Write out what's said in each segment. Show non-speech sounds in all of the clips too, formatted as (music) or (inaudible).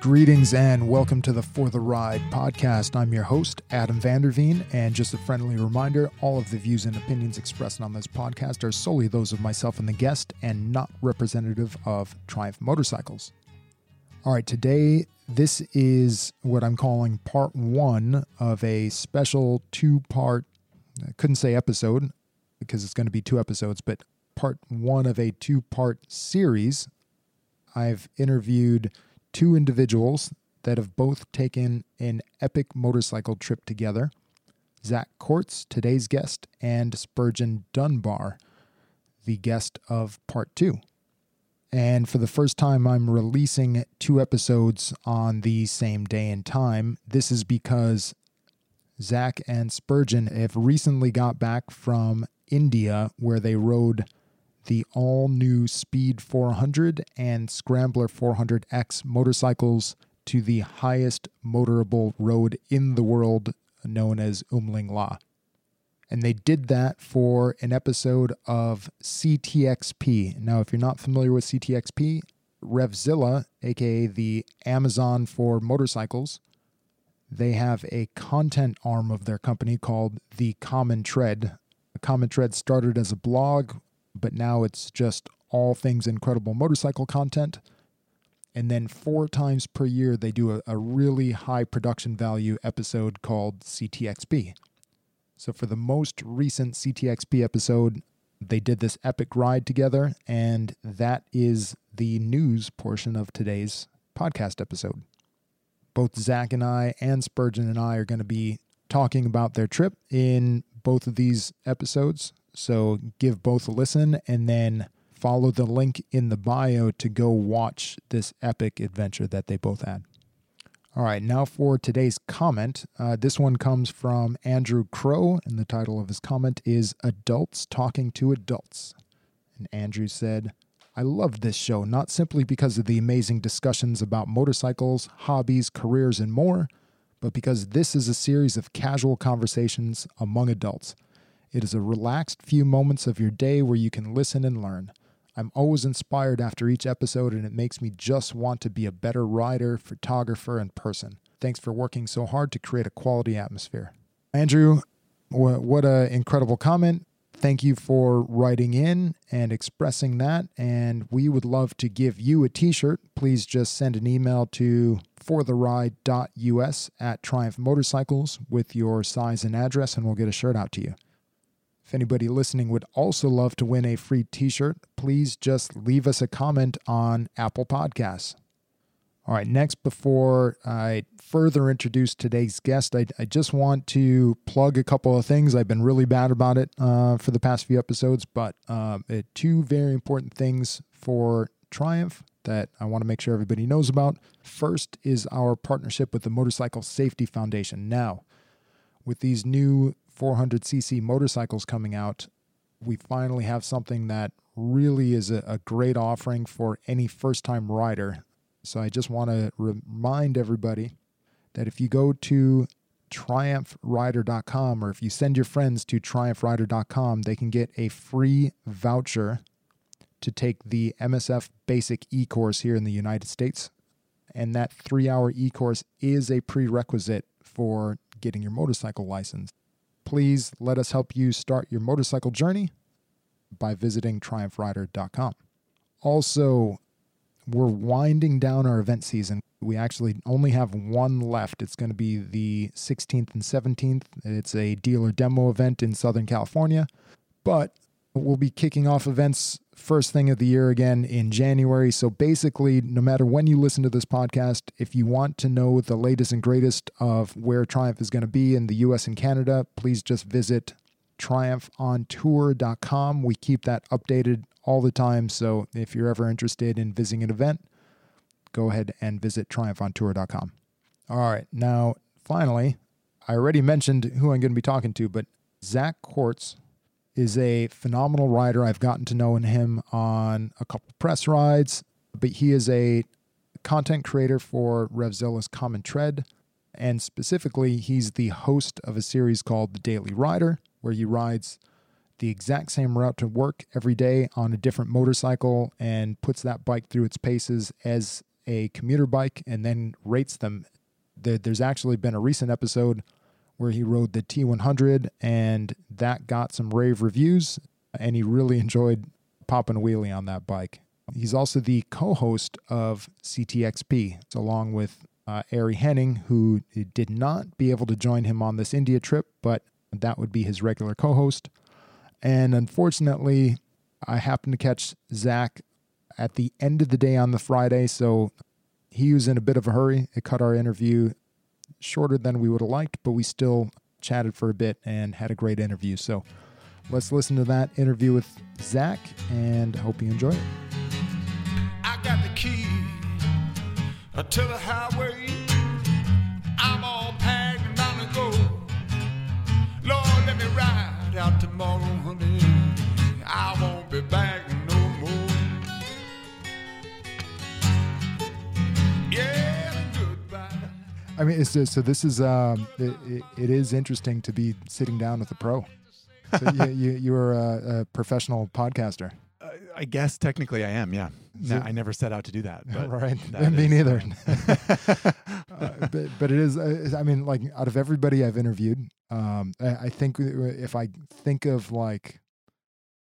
Greetings and welcome to the For the Ride podcast. I'm your host, Adam Vanderveen, and just a friendly reminder all of the views and opinions expressed on this podcast are solely those of myself and the guest and not representative of Triumph Motorcycles. All right, today, this is what I'm calling part one of a special two part, I couldn't say episode because it's going to be two episodes, but part one of a two part series. I've interviewed two individuals that have both taken an epic motorcycle trip together Zack Courts, today's guest, and Spurgeon Dunbar, the guest of part two. And for the first time, I'm releasing two episodes on the same day and time. This is because Zack and Spurgeon have recently got back from India, where they rode the all new Speed 400 and Scrambler 400X motorcycles to the highest motorable road in the world, known as Umling La. And they did that for an episode of CTXP. Now, if you're not familiar with CTXP, Revzilla, aka the Amazon for motorcycles, they have a content arm of their company called The Common Tread. The Common Tread started as a blog but now it's just all things incredible motorcycle content. And then four times per year, they do a, a really high production value episode called CTXP. So for the most recent CTXP episode, they did this epic ride together, and that is the news portion of today's podcast episode. Both Zack and I, and Spurgeon and I, are going to be talking about their trip in both of these episodes. So give both a listen and then follow the link in the bio to go watch this epic adventure that they both had. All right, now for today's comment. Uh, this one comes from Andrew Crow, and the title of his comment is Adults Talking to Adults. And Andrew said, I love this show not simply because of the amazing discussions about motorcycles, hobbies, careers, and more, but because this is a series of casual conversations among adults it is a relaxed few moments of your day where you can listen and learn. I'm always inspired after each episode, and it makes me just want to be a better writer, photographer, and person. Thanks for working so hard to create a quality atmosphere. Andrew, what an incredible comment. Thank you for writing in and expressing that. And we would love to give you a t shirt. Please just send an email to fortheride.us at Triumph Motorcycles with your size and address, and we'll get a shirt out to you. If anybody listening would also love to win a free t shirt, please just leave us a comment on Apple Podcasts. All right, next, before I further introduce today's guest, I, I just want to plug a couple of things. I've been really bad about it uh, for the past few episodes, but uh, two very important things for Triumph that I want to make sure everybody knows about. First is our partnership with the Motorcycle Safety Foundation. Now, with these new 400cc motorcycles coming out, we finally have something that really is a, a great offering for any first time rider. So I just want to remind everybody that if you go to triumphrider.com or if you send your friends to triumphrider.com, they can get a free voucher to take the MSF Basic e course here in the United States. And that three hour e course is a prerequisite for getting your motorcycle license please let us help you start your motorcycle journey by visiting triumphrider.com. Also, we're winding down our event season. We actually only have one left. It's going to be the 16th and 17th. It's a dealer demo event in Southern California, but we'll be kicking off events first thing of the year again in January. So basically, no matter when you listen to this podcast, if you want to know the latest and greatest of where Triumph is going to be in the US and Canada, please just visit triumphontour.com. We keep that updated all the time. So if you're ever interested in visiting an event, go ahead and visit triumphontour.com. All right. Now, finally, I already mentioned who I'm going to be talking to, but Zack Courts is a phenomenal rider. I've gotten to know him on a couple press rides, but he is a content creator for Revzilla's Common Tread. And specifically, he's the host of a series called The Daily Rider, where he rides the exact same route to work every day on a different motorcycle and puts that bike through its paces as a commuter bike and then rates them. There's actually been a recent episode where he rode the T100 and that got some rave reviews and he really enjoyed popping a wheelie on that bike. He's also the co-host of CTXP, along with uh, Ari Henning, who did not be able to join him on this India trip, but that would be his regular co-host. And unfortunately, I happened to catch Zack at the end of the day on the Friday, so he was in a bit of a hurry. It cut our interview shorter than we would have liked, but we still chatted for a bit and had a great interview. So let's listen to that interview with Zack and hope you enjoy it. I got the key uh, to the highway. I'm all packed and to go. Lord, let me ride out tomorrow, honey. I won't be back I mean, it's just, so this is um, it, it, it is interesting to be sitting down with a pro. So (laughs) you, you you are a, a professional podcaster, Uh, I guess technically I am. Yeah. No, I never set out to do that. But (laughs) right? that Me is, neither. (laughs) uh, but, but it is. Uh, I mean, like out of everybody I've interviewed, um, I, I think if I think of like,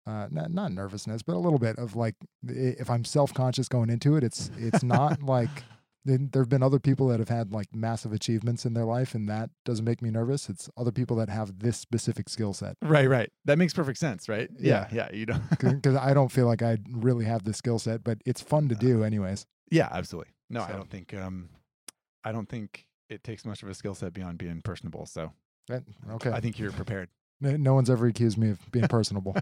uh, not not nervousness, but a little bit of like, if I'm self conscious going into it, it's it's not like. There have been other people that have had like massive achievements in their life, and that doesn't make me nervous. It's other people that have this specific skill set. right, right. That makes perfect sense, right? Yeah. Yeah. You don't. Because (laughs) I don't feel like I really have the skill set, but it's fun to do, anyways. yeah, absolutely. No, I don't think. Um, I don't think it takes much of a skill set beyond being personable. So That- okay. I think you're prepared. No no one's ever accused me of being personable.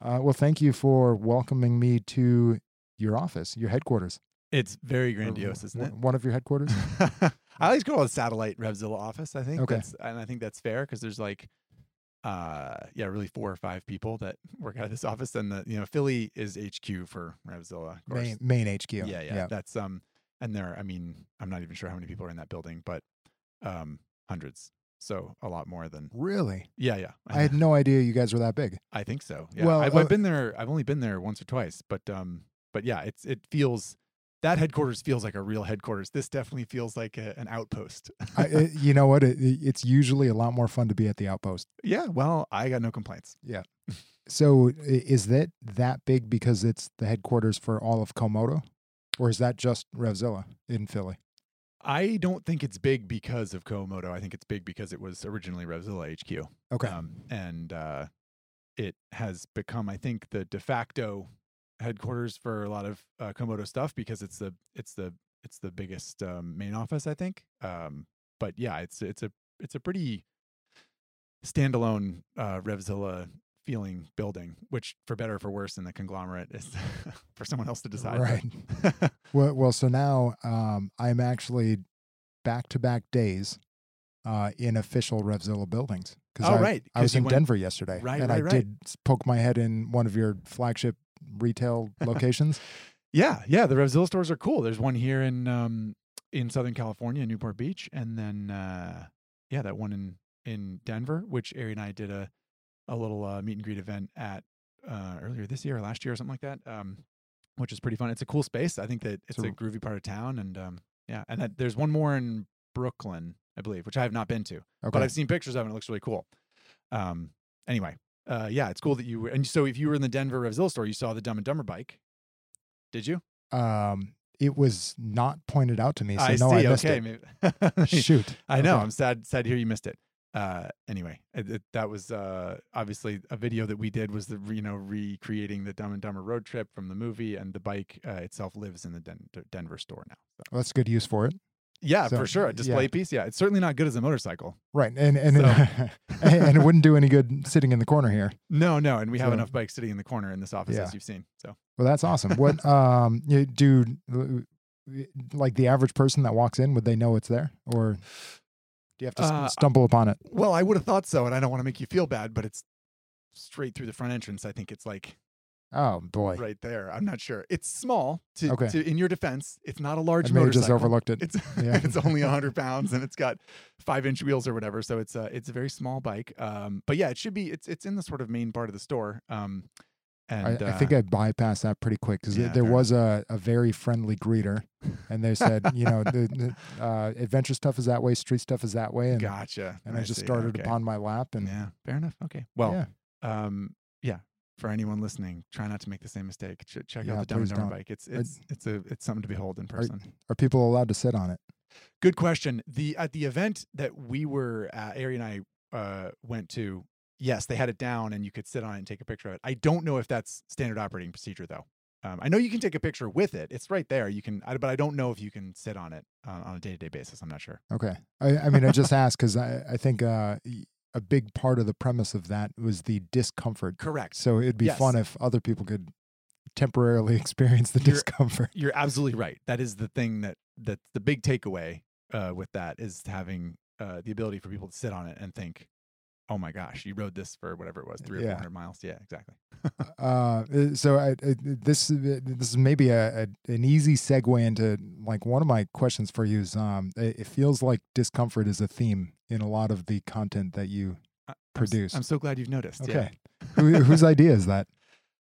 Uh, well, thank you for welcoming me to your office, your headquarters. It's very grandiose, w- isn't it? One of your headquarters. (laughs) I always call it a satellite Revzilla office. I think. Okay. That's, and I think that's fair because there's like, uh, yeah, really four or five people that (laughs) work out of this office, and the you know Philly is HQ for Revzilla. Of course. main, main HQ. Yeah, yeah, That's um, and there. I mean, I'm not even sure how many people are in that building, but um, hundreds. So a lot more than. Really? Yeah, yeah. I had no idea you guys were that big. I think so. Yeah. Well, I've, uh, I've been there. I've only been there once or twice, but um, but yeah, it's it feels that headquarters feels like a real headquarters. This definitely feels like a, an outpost. I, (laughs) it, you know what? It, it's usually a lot more fun to be at the outpost. yeah. Well, I got no complaints. Yeah. (laughs) So, is that that big because it's the headquarters for all of Comoto, or is that just Revzilla in Philly? I don't think it's big because of Comoto. I think it's big because it was originally Revzilla HQ. Okay. Um, and uh, it has become, I think, the de facto headquarters for a lot of uh, Comoto stuff because it's the it's the it's the biggest um, main office, I think. Um, but yeah, it's it's a it's a pretty standalone uh, Revzilla feeling building, which for better or for worse in the conglomerate is (laughs) for someone else to decide. Right. (laughs) Well, well, so now um, I'm actually back to back days uh, in official Revzilla buildings. Because Oh, I, right, I was in went- Denver yesterday, Right, and right, I right. did poke my head in one of your flagship retail (laughs) locations. Yeah, yeah, the Revzilla stores are cool. There's one here in um in Southern California, Newport Beach, and then uh yeah, that one in in Denver, which Ari and I did a a little uh, meet and greet event at uh earlier this year or last year or something like that. Um which is pretty fun. It's a cool space. I think that it's So- a groovy part of town and um yeah, and that, there's one more in Brooklyn, I believe, which I have not been to, Okay. but I've seen pictures of it and it looks really cool. Um anyway, uh yeah, it's cool that you were and so if you were in the Denver Revzilla store, you saw the Dumb and Dumber bike. Did you? um, it was not pointed out to me, so I no, see. I missed okay, it. (laughs) Shoot. I know. Okay. I'm sad. Sad to hear you missed it. Uh, anyway, it, it- that was uh, obviously a video that we did was the you know recreating the Dumb and Dumber road trip from the movie, and the bike uh, itself lives in the Den- Denver store now. So. Well, that's good use for it. Yeah, So, for sure. A display piece. Yeah, it's certainly not good as a motorcycle. Right, and and So- (laughs) and it wouldn't do any good sitting in the corner here. No, no, and we have enough bikes sitting in the corner in this office Yeah. as you've seen. So Well, that's awesome. What (laughs) um you do like the average person that walks in would they know it's there or do you have to Uh, stumble upon it? well, I would have thought so, and I don't want to make you feel bad, but it's straight through the front entrance. I think it's like Oh boy, right there. I'm not sure. It's small. To, Okay. to in your defense, it's not a large I may have motorcycle. just overlooked it. It's (laughs) Yeah. it's only hundred pounds and it's got five inch wheels or whatever. So it's a it's a very small bike. Um, but yeah, it should be. It's it's in the sort of main part of the store. Um, And I, I think uh, I bypassed that pretty quick because Yeah, there fair was a, a very friendly greeter, and they said, (laughs) you know, the, the, uh, adventure stuff is that way, street stuff is that way, and, gotcha. and I, just see. started Okay. upon my lap, and Yeah, fair enough. Okay. Well, yeah, um, yeah. For anyone listening, try not to make the same mistake. Ch- check Yeah, out the Dumb and Dumber don't. bike. It's I- it's it's a it's something to behold in person. are people allowed to sit on it? Good question. The at the event that we were at, Ari and I uh, went to, yes, they had it down and you could sit on it and take a picture of it. I don't know if that's standard operating procedure though. Um, I know you can take a picture with it. It's right there. You can, I, but I don't know if you can sit on it uh, on a day to day basis. I'm not sure. Okay, I, I mean, I just asked because I, I think uh, a big part of the premise of that was the discomfort. Correct. So it'd be Yes. fun if other people could temporarily (laughs) experience the You're- discomfort. You're absolutely right. That is the thing that that the big takeaway uh, with that is having uh, the ability for people to sit on it and think, "Oh my gosh, you rode this for whatever it was, three or Yeah. four hundred miles." Yeah, exactly. Uh, uh, so I, I, this uh, this is maybe a, a an easy segue into like one of my questions for you is um it, it feels like discomfort is a theme in a lot of the content that you I'm Produced. I'm so glad you've noticed. okay Yeah. Who, whose idea is that (laughs)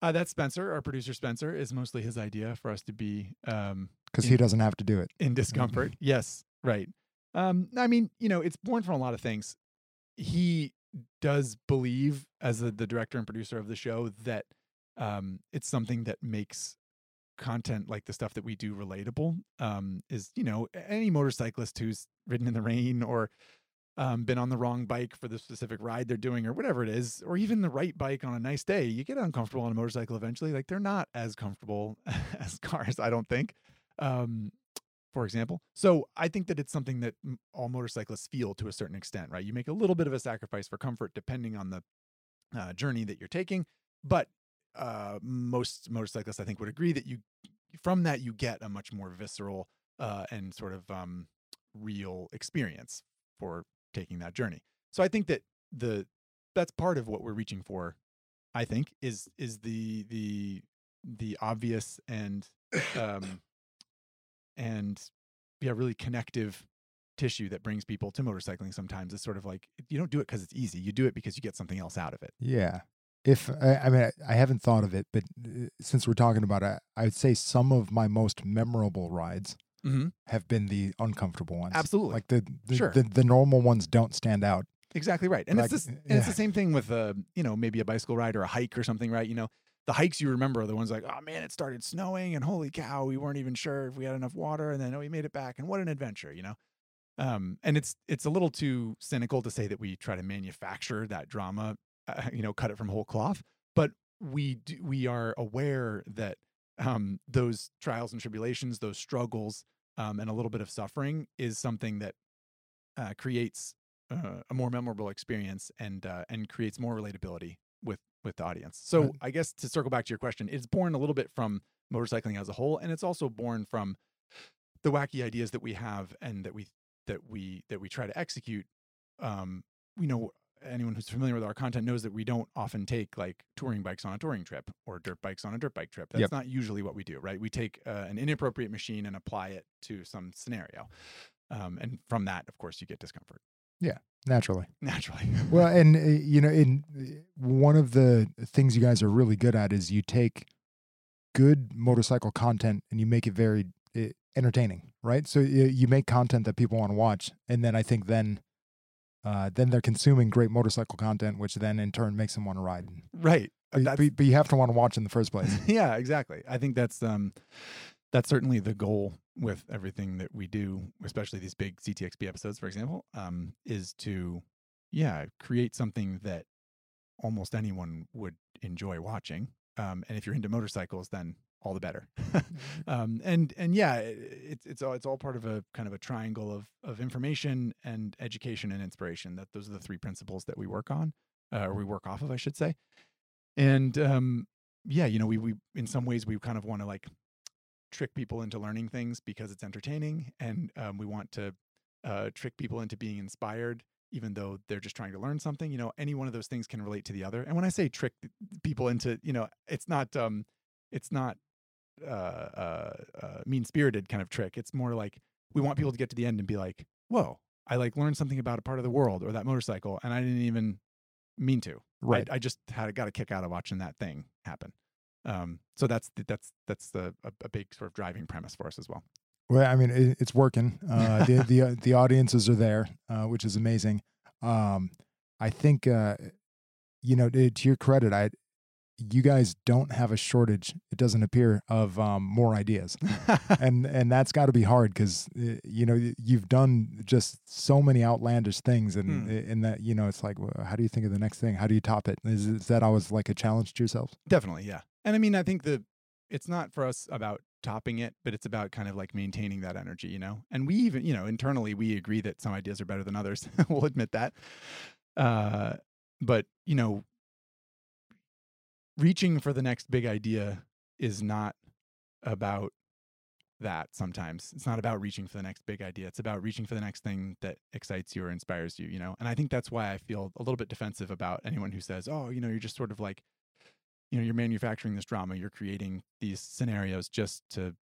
Uh, that's Spencer, our producer. Spencer is mostly his idea for us to be um, because he doesn't have to do it in discomfort. (laughs) yes, right. Um, I mean, you know, it's born from a lot of things. He does believe, as the, the director and producer of the show, that um, it's something that makes content like the stuff that we do relatable. Um, is you know any motorcyclist who's ridden in the rain or um, been on the wrong bike for the specific ride they're doing or whatever it is, or even the right bike on a nice day, you get uncomfortable on a motorcycle eventually. Like they're not as comfortable (laughs) as cars, I don't think. Um, for example. So I think that it's something that all motorcyclists feel to a certain extent, right? You make a little bit of a sacrifice for comfort depending on the uh, journey that you're taking, but uh, most motorcyclists, I think, would agree that you from that you get a much more visceral uh, and sort of um, real experience for taking that journey. So I think that the that's part of what we're reaching for. I think is is the the the obvious and (coughs) um, and yeah, really connective tissue that brings people to motorcycling sometimes is sort of like you don't do it because it's easy. You do it because you get something else out of it. yeah if I, I mean I, I haven't thought of it but uh, since we're talking about it i would say some of my most memorable rides Mm-hmm. have been the uncomfortable ones Absolutely. like the the, Sure. the, the normal ones don't stand out Exactly right. And Like, it's this, and yeah. it's the same thing with uh, you know, maybe a bicycle ride or a hike or something, right? You know, the hikes you remember are the ones like, oh man, it started snowing and holy cow, we weren't even sure if we had enough water and then oh, we made it back and what an adventure, you know? Um, and it's it's a little too cynical to say that we try to manufacture that drama, uh, (laughs) you know, cut it from whole cloth, but we do, we are aware that um, those trials and tribulations, those struggles, um, and a little bit of suffering is something that uh, creates uh, a more memorable experience and uh, and creates more relatability with with the audience. So Right. I guess to circle back to your question, it's born a little bit from motorcycling as a whole, and it's also born from the wacky ideas that we have and that we that we that we try to execute. Um, you know, anyone who's familiar with our content knows that we don't often take like touring bikes on a touring trip or dirt bikes on a dirt bike trip. That's Yep. not usually what we do, right? We take uh, an inappropriate machine and apply it to some scenario. Um, and from that, of course, you get discomfort naturally naturally. (laughs) well and uh, you know in uh, one of the things you guys are really good at is you take good motorcycle content and you make it very uh, entertaining right so you, you make content that people want to watch and then i think then uh, then they're consuming great motorcycle content which then in turn makes them want to ride right. but, but, but you have to want to watch in the first place (laughs) yeah, exactly. I think that's um that's certainly the goal with everything that we do, especially these big CTXP episodes, for example, um, is to yeah, create something that almost anyone would enjoy watching. Um, and if you're into motorcycles, then all the better. (laughs) um, and and yeah, it, it's it's all it's all part of a kind of a triangle of of information and education and inspiration. That those are the three principles that we work on, uh, or we work off of, I should say. And um, yeah, you know, we we in some ways we kind of want to like trick people into learning things because it's entertaining, and um, we want to uh, trick people into being inspired, even though they're just trying to learn something. You know, any one of those things can relate to the other. And when I say trick people into, you know, it's not um, it's not uh, uh, uh, mean spirited kind of trick. It's more like we want people to get to the end and be like, "Whoa, I like learned something about a part of the world or that motorcycle, and I didn't even mean to." Right. I, I just had got a kick out of watching that thing happen. Um, so that's that's that's the a, a big sort of driving premise for us as well. Well, I mean, it, it's working. Uh, the (laughs) the uh, the audiences are there, uh, which is amazing. Um, I think, uh, you know, to to your credit, I you guys don't have a shortage. It doesn't appear of um, more ideas, (laughs) and and that's got to be hard because you know you've done just so many outlandish things, and Hmm. and that you know it's like, well, how do you think of the next thing? How do you top it? Is, is that always like a challenge to yourselves? Definitely, yeah. And I mean, I think the it's not for us about topping it, but it's about kind of like maintaining that energy, you know. And we even, you know, internally we agree that some ideas are better than others. (laughs) we'll admit that. Uh, but you know, reaching for the next big idea is not about that sometimes it's not about reaching for the next big idea it's about reaching for the next thing that excites you or inspires you you know and i think that's why i feel a little bit defensive about anyone who says oh you know you're just sort of like you know you're manufacturing this drama you're creating these scenarios just to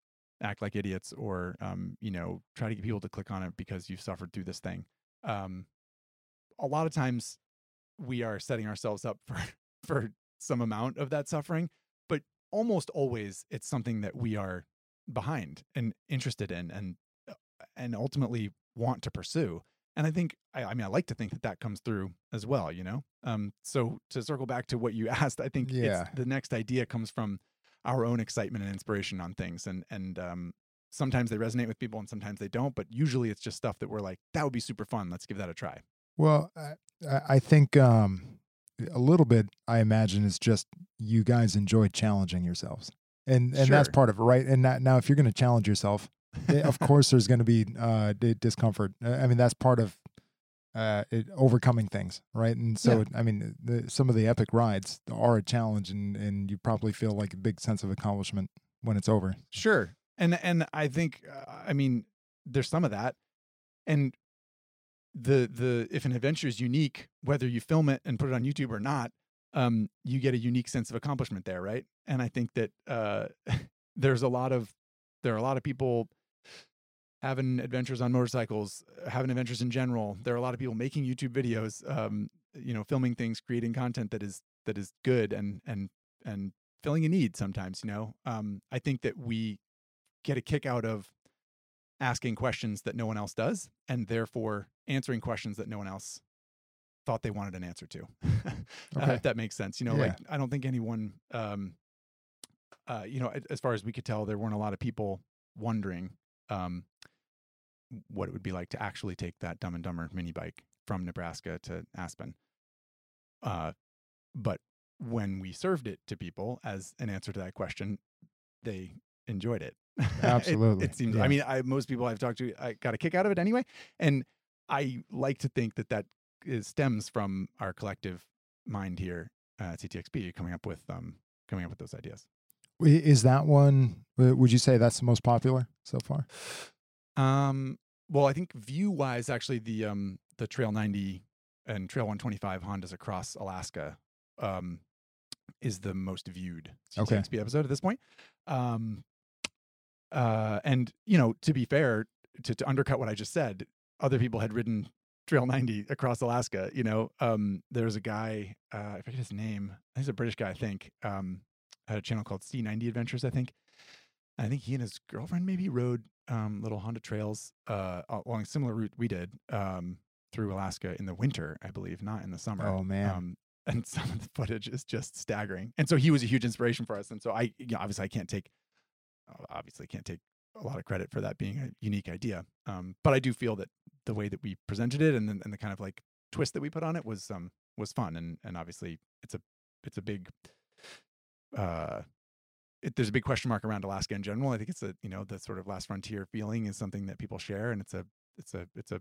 act like idiots or um, you know try to get people to click on it because you've suffered through this thing. Um, a lot of times we are setting ourselves up (laughs) for for some amount of that suffering but almost always it's something that we are behind and interested in and uh, and ultimately want to pursue and i think I, I mean i like to think that that comes through as well you know um so to circle back to what you (laughs) asked i think Yeah. it's the next idea comes from our own excitement and inspiration on things and and um sometimes they resonate with people and sometimes they don't but usually it's just stuff that we're like that would be super fun let's give that a try Well, I, I think um, a little bit. I imagine is just you guys enjoy challenging yourselves, and and that's part of it, right? And now, if you're going to challenge yourself, of course, there's going to be uh, discomfort. Uh, I mean, that's part of uh, it, overcoming things, right? And so, I mean, the, some of the epic rides are a challenge, and and you probably feel like a big sense of accomplishment when it's over. Sure. And and I think uh, I mean there's some of that. And the the if an adventure is unique, whether you film it and put it on YouTube or not, um, you get a unique sense of accomplishment there, right? And I think that uh, (laughs) there's a lot of there are a lot of people having adventures on motorcycles, having adventures in general. There are a lot of people making YouTube videos, um, you know, filming things, creating content that is that is good and and and filling a need sometimes. You know, um, I think that we get a kick out of asking questions that no one else does, and therefore answering questions that no one else thought they wanted an answer to. (laughs) uh, Okay. if that makes sense. You know, Yeah. like I don't think anyone, um, uh, you know, as far as we could tell, there weren't a lot of people wondering um, what it would be like to actually take that Dumb and Dumber mini bike from Nebraska to Aspen. Uh, but when we served it to people as an answer to that question, they enjoyed it. (laughs) It- Absolutely, it, seems. yeah. I mean, I most people I've talked to, I got a kick out of it anyway, and I like to think that that is, stems from our collective mind here at CTXP coming up with um coming up with those ideas. Is that one? uh, Would you say that's the most popular so far? Um, well, I think view wise, actually, the um the Trail 90 and Trail 125 Hondas across Alaska um is the most viewed Okay. CTXP episode at this point. Um, uh, and you know, to be fair, to, to undercut what I just said, other people had ridden Trail 90 across Alaska. You know, um, there's a guy, uh, I forget his name. He's a British guy, I think. Um, had a channel called C90 Adventures, I think. I think he and his girlfriend maybe rode um, little Honda trails uh, along a similar route we did um, through Alaska in the winter, I believe, not in the summer. Oh, man. Um, and (laughs) some of the footage is just staggering. And so he was a huge inspiration for us. And so I, you know, obviously, I can't take, uh, obviously, can't take a lot of credit for that being a unique idea. Um, but I do feel that the way that we presented it and then and the kind of like twist that we put on it was um was fun and and obviously it's a it's a big uh it, there's a big question mark around Alaska in general. I think it's a you know the sort of last frontier feeling is something that people share, and it's a it's a it's a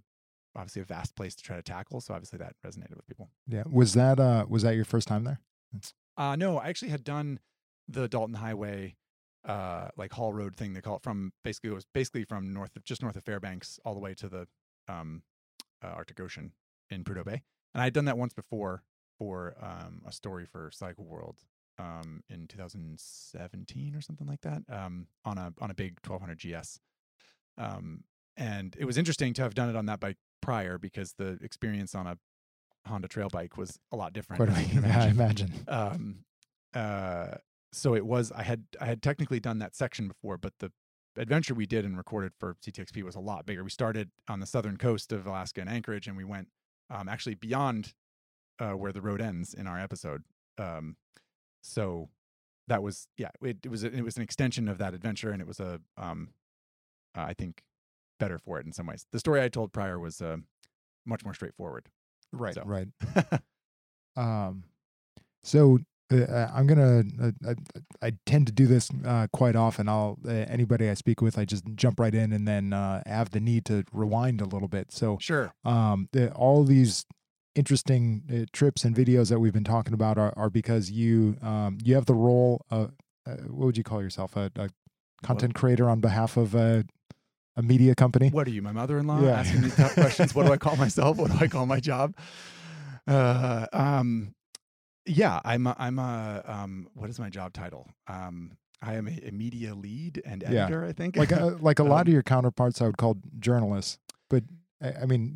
obviously a vast place to try to tackle. So obviously that resonated with people. Yeah. Was that uh was that your first time there? Uh no, I actually had done the Dalton Highway uh like Haul Road thing they call it from basically it was basically from north of just north of Fairbanks all the way to the um uh, Arctic Ocean in Prudhoe Bay. And I had done that once before for um a story for Cycle World um in 2017 or something like that um on a on a big 1200 GS. Um and it was interesting to have done it on that bike prior because the experience on a Honda trail bike was a lot different. Quite as a, you can yeah, I imagine. imagine. um uh so it was i had i had technically done that section before but the adventure we did and recorded for ctxp was a lot bigger we started on the southern coast of alaska and anchorage and we went um actually beyond uh where the road ends in our episode um so that was yeah it, it was a- it was an extension of that adventure and it was a um uh, i think better for it in some ways the story i told prior was uh much more straightforward Right, So- right. (laughs) Um, so uh, I'm gonna. Uh, I, I tend to do this uh, quite often. I'll uh, anybody I speak with, I just jump right in and then uh, have the need to rewind a little bit. So sure um, the, all these interesting uh, trips and videos that we've been talking about are, are because you um, you have the role of uh, what would you call yourself a, a content creator on behalf of a, a media company. What are you, my mother-in-law? Yeah. Asking me tough questions. What do I call (laughs) myself? What do I call my job? Uh, um, yeah, I'm. A, I'm a. Um, what is my job title? Um, I am a, a media lead and Yeah. editor. I think. like a, like a (laughs) lot Um, of your counterparts, I would call journalists. But I mean,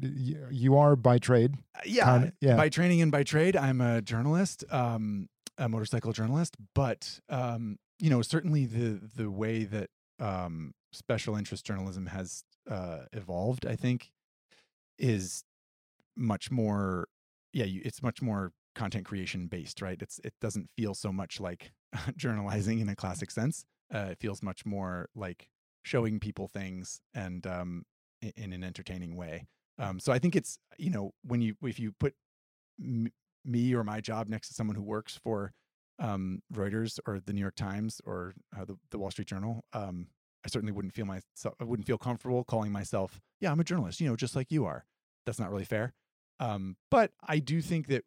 you, are by trade. yeah, kinda- yeah. By training and by trade, I'm a journalist, um, a motorcycle journalist. But um, you know, certainly the the way that um, special interest journalism has uh, evolved, I think, is much more. Yeah, you, it's much more content creation based, right? It's it doesn't feel so much like (laughs) journalizing in a classic sense. Uh, it feels much more like showing people things and um, in, an entertaining way. Um, so I think it's you know when you if you put m- me or my job next to someone who works for um, Reuters or the New York Times or uh, the, the Wall Street Journal, um, I certainly wouldn't feel myself I wouldn't feel comfortable calling myself yeah I'm a journalist you know just like you are. That's not really fair. Um, but I do think that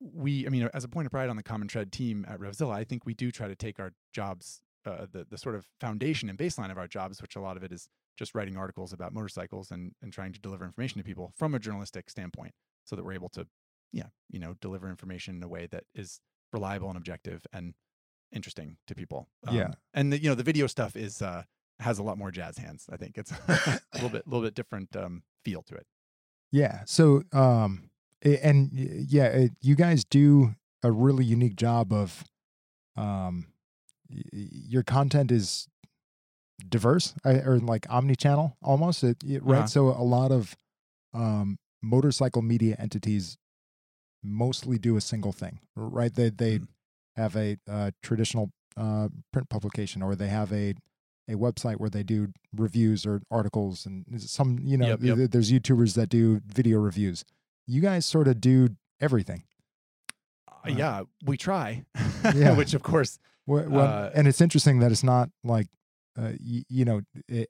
we I mean as a point of pride on the Common Tread team at Revzilla, I think we do try to take our jobs uh, the the sort of foundation and baseline of our jobs, which a lot of it is just writing articles about motorcycles and, and trying to deliver information to people from a journalistic standpoint so that we're able to yeah you know deliver information in a way that is reliable and objective and interesting to people Yeah. and the, you know the video stuff is uh has a lot more jazz hands i think it's (laughs) (laughs) a little bit little bit different um feel to it Yeah. So, um, and yeah, it, you guys do a really unique job of, um, your content is diverse or like omni-channel almost, it, it- right? Uh-huh. So a lot of, um, motorcycle media entities mostly do a single thing, right? They they Mhm. have a uh, traditional uh, print publication, or they have a a website where they do reviews or articles, and some you know Yep, yep. there's YouTubers that do video reviews. You guys sort of do everything, uh, yeah we try Yeah. (laughs) which of course well, Uh, and it's interesting that it's not like. Uh, y- you know,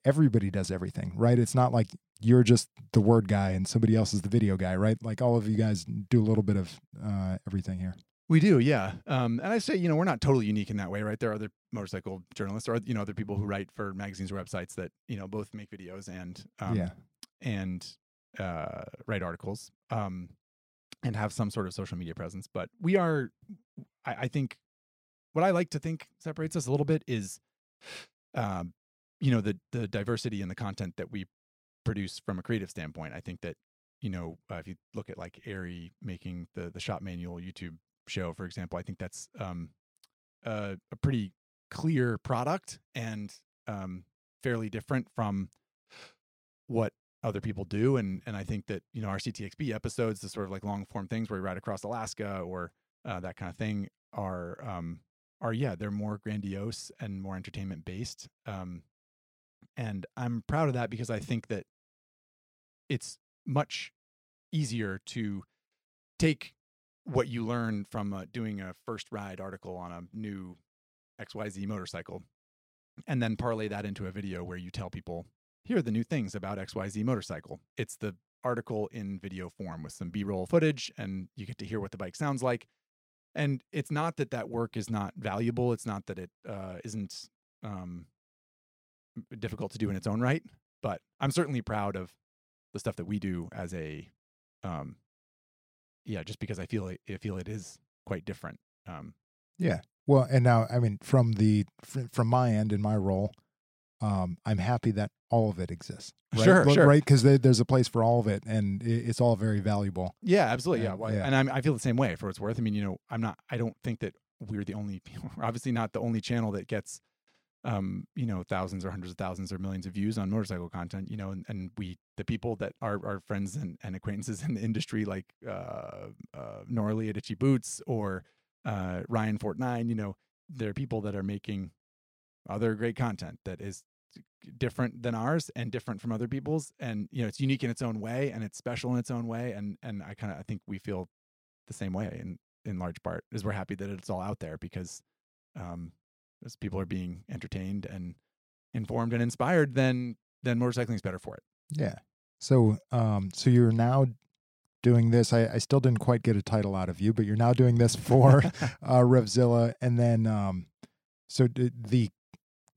everybody does everything, right? It's not like you're just the word guy and somebody else is the video guy, right? Like all of you guys do a little bit of uh, everything here. We do, yeah. Um, and I say, you know, we're not totally unique in that way, right? There are other motorcycle journalists, or you know, other people who write for magazines or websites that you know both make videos and um, yeah, and uh, write articles um, and have some sort of social media presence. But we are, I, I think, what I like to think separates us a little bit is, um, you know, the the diversity in the content that we produce from a creative standpoint. I think that you know, uh, if you look at like Ari making the the shop manual YouTube show, for example, I think that's um, a, pretty clear product and um, fairly different from what other people do and and I think that you know our CTXP episodes the sort of like long form things where we ride across Alaska or uh, that kind of thing are um are yeah they're more grandiose and more entertainment based um and I'm proud of that because I think that it's much easier to take what you learn from uh, doing a first ride article on a new XYZ motorcycle and then parlay that into a video where you tell people here are the new things about XYZ motorcycle. It's the article in video form with some B-roll footage and you get to hear what the bike sounds like. And it's not that that work is not valuable. It's not that it uh, isn't um, difficult to do in its own right. But I'm certainly proud of the stuff that we do as a, um, yeah, just because I feel it, I feel it is quite different. Um, Yeah. Well, and now I mean, from the from my end in my role, um, I'm happy that all of it exists. Right? Sure, sure. Right, because there's a place for all of it, and it's all very valuable. Yeah, absolutely. Yeah, Yeah, well, yeah. and I'm, I feel the same way for what it's worth. I mean, you know, I'm not. I don't think that we're the only. (laughs) We're obviously not the only channel that gets, um, you know, thousands or hundreds of thousands or millions of views on motorcycle content. You know, and, and we, the people that are our friends and, and acquaintances (laughs) in the industry, like uh, uh, Noraly at Itchy Boots or uh, Ryan FortNine. You know, there are people that are making other great content that is different than ours and different from other people's and you know it's unique in its own way and it's special in its own way and and i kind of i think we feel the same way in in large part is we're happy that it's all out there because um as people are being entertained and informed and inspired then then motorcycling is better for it Yeah. So, um, so you're now doing this. I, I still didn't quite get a title out of you, but you're now doing this for (laughs) uh, Revzilla, and then um, so the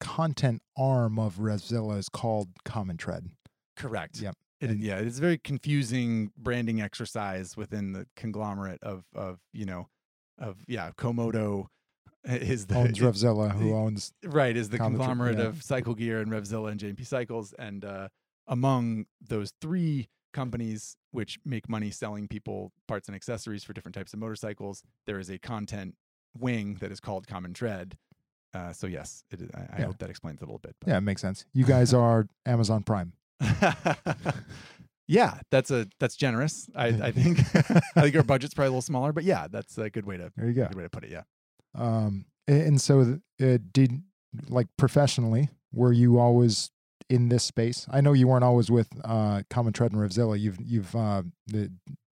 content arm of Revzilla is called Common Tread. correct Yep. It, yeah, it's a very confusing branding exercise within the conglomerate of of you know of yeah Comoto is the Owns (laughs) Revzilla, who owns right is the Common conglomerate yeah. of Cycle Gear and Revzilla and J&P Cycles, and uh, among those three companies which make money selling people parts and accessories for different types of motorcycles, there is a content wing that is called Common Tread. Uh, so yes, it I, I Yeah. hope that explains it a little bit. Yeah, it makes sense. You guys are Amazon Prime. (laughs) yeah, that's a that's generous. I, I (laughs) think I think our budget's probably a little smaller, but yeah, that's a good way to There you go. good way to put it. Yeah. Um, and so th- uh, did like professionally, were you always in this space? I know you weren't always with uh, Common Tread and Revzilla. You've you've uh,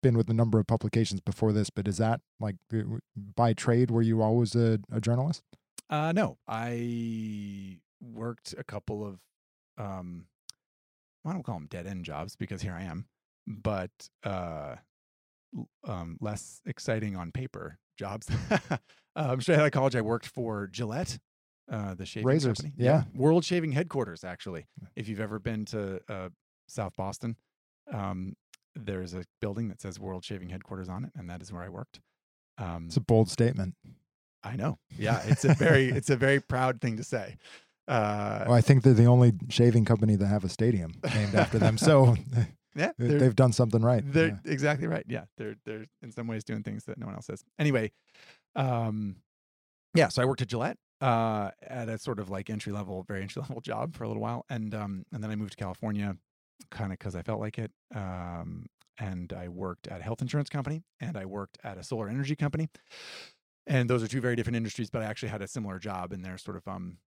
been with a number of publications before this, but is that like by trade? Were you always a, a journalist? Uh, no, I worked a couple of, um, I don't call them dead end jobs because here I am, but uh, um, less exciting on paper jobs. (laughs) um, straight out of college, I worked for Gillette, uh, the shaving Razors, company. yeah. World Shaving Headquarters. Actually, if you've ever been to uh, South Boston, um, there's a building that says World Shaving Headquarters on it, and that is where I worked. Um, It's a bold statement. I know. Yeah, it's a very (laughs) it's a very proud thing to say. Uh, Well, I think they're the only shaving company that have a stadium named after them. So (laughs) (laughs) yeah, they've done something right. they're Yeah. exactly right. Yeah, they're they're in some ways doing things that no one else is. Anyway, um, yeah. So I worked at Gillette uh, at a sort of like entry level, very entry level job for a little while, and um, and then I moved to California, kind of because I felt like it. Um, and I worked at a health insurance company, and I worked at a solar energy company, and those are two very different industries. But I actually had a similar job in there, sort of um,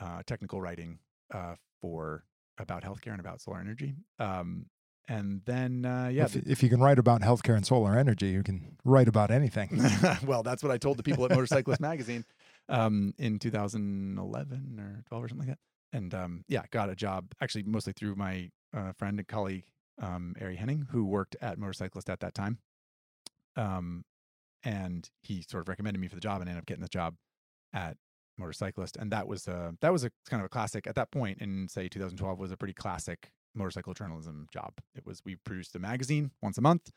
uh, technical writing uh, for about healthcare and about solar energy. Um, and then uh, yeah, if, if you can write about healthcare and solar energy, you can write about anything. (laughs) well, that's what I told the people at Motorcyclist Magazine um, in 2011 or 12 or something like that. And um, yeah, got a job actually mostly through my uh, friend and colleague um, Ari Henning, who worked at Motorcyclist at that time. Um, and he sort of recommended me for the job, and ended up getting the job at Motorcyclist. And that was a that was a kind of a classic at that point in say 2012 was a pretty classic motorcycle journalism job. It was we produced a magazine once a month.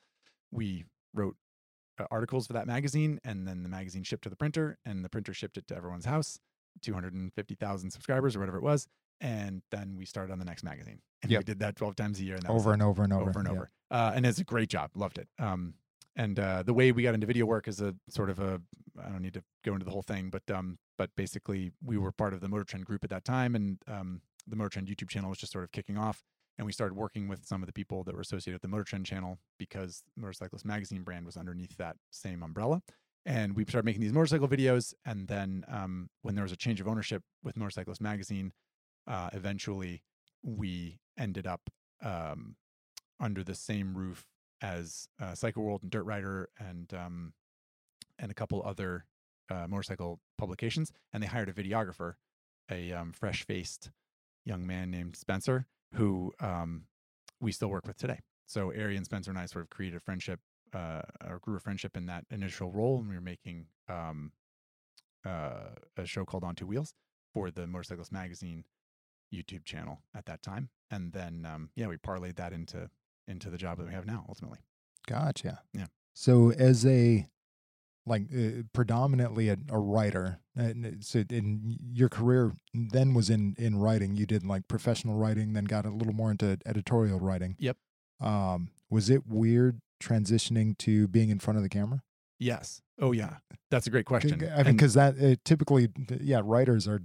We wrote uh, articles for that magazine, and then the magazine shipped to the printer, and the printer shipped it to everyone's house, 250,000 subscribers or whatever it was. And then we started on the next magazine. And we did that 12 times a year. And that was over and over and over. over and yeah. over. Uh, and it's a great job. Loved it. Um, and uh, the way we got into video work is a sort of a I don't need to go into the whole thing, but um, but basically we were part of the Motor Trend group at that time, and um, the Motor Trend YouTube channel was just sort of kicking off, and we started working with some of the people that were associated with the Motor Trend channel because Motorcyclist Magazine brand was underneath that same umbrella. And we started making these motorcycle videos, and then um, when there was a change of ownership with Motorcyclist Magazine, uh, eventually we ended up um, under the same roof as uh, Cycle World and Dirt Rider and um, and a couple other uh, motorcycle publications, and they hired a videographer, a um, fresh-faced young man named Spencer, who um, we still work with today. So Ari and Spencer and I sort of created a friendship, uh, or grew a friendship in that initial role, and we were making um, uh, a show called On Two Wheels for the Motorcyclist Magazine YouTube channel at that time, and then um, yeah, we parlayed that into into the job that we have now ultimately. Gotcha. Yeah. So as a like uh, predominantly a, a writer. And it- so in your career then was in in writing. You did like professional writing, then got a little more into editorial writing. Yep. Um, was it weird transitioning to being in front of the camera? Yes. Oh yeah. That's a great question. I mean, because that uh, typically, yeah, writers are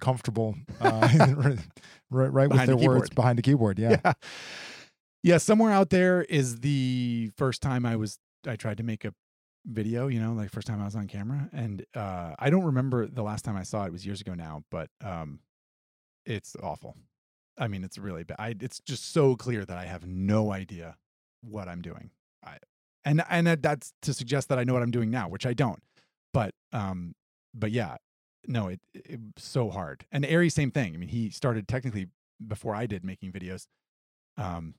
comfortable uh, (laughs) (laughs) right, right with Behind the their words behind the keyboard. Yeah. (laughs) yeah. Yeah, somewhere out there is the first time I was I tried to make a video, you know, like first time I was on camera and uh I don't remember the last time I saw it, it was years ago now, but um it's awful. I mean, it's really bad. I, it's just so clear that I have no idea what I'm doing. I and and that- that's to suggest that I know what I'm doing now, which I don't. But um but yeah, no, it, it so hard. And Ari, same thing. I mean, he started technically before I did making videos. Um,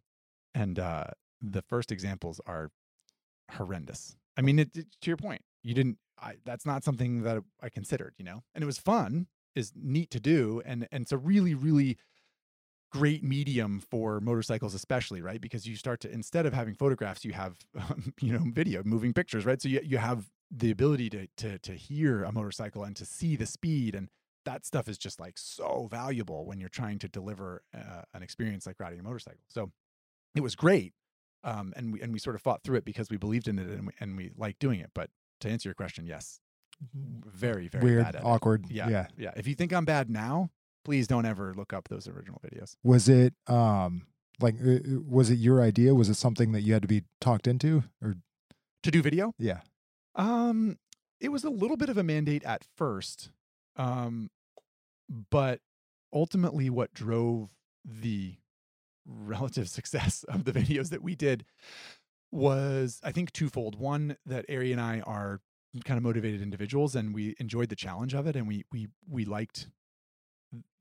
and uh, the first examples are horrendous. I mean, it, it- to your point, you didn't. I, that's not something that I considered, you know. And it was fun, is neat to do, and and it's a really really great medium for motorcycles, especially right because you start to instead of having photographs, you have um, (laughs) you know video, moving pictures, right? So you you have the ability to to to hear a motorcycle and to see the speed and that stuff is just like so valuable when you're trying to deliver uh, an experience like riding a motorcycle. So it was great, um, and we and we sort of fought through it because we believed in it and we, and we liked doing it. But to answer your question, yes, very very Weird, it. awkward. Yeah, yeah. yeah. If you think I'm bad now, please don't ever look up those original videos. Was it um like uh, uh, was it your idea? Was it something that you had to be talked into, or To do video, yeah? Um, it was a little bit of a mandate at first, um, but ultimately, what drove the relative success (laughs) of the videos that we did was, I think, twofold. One, that Ari and I are kind of motivated individuals, and we enjoyed the challenge of it, and we we we liked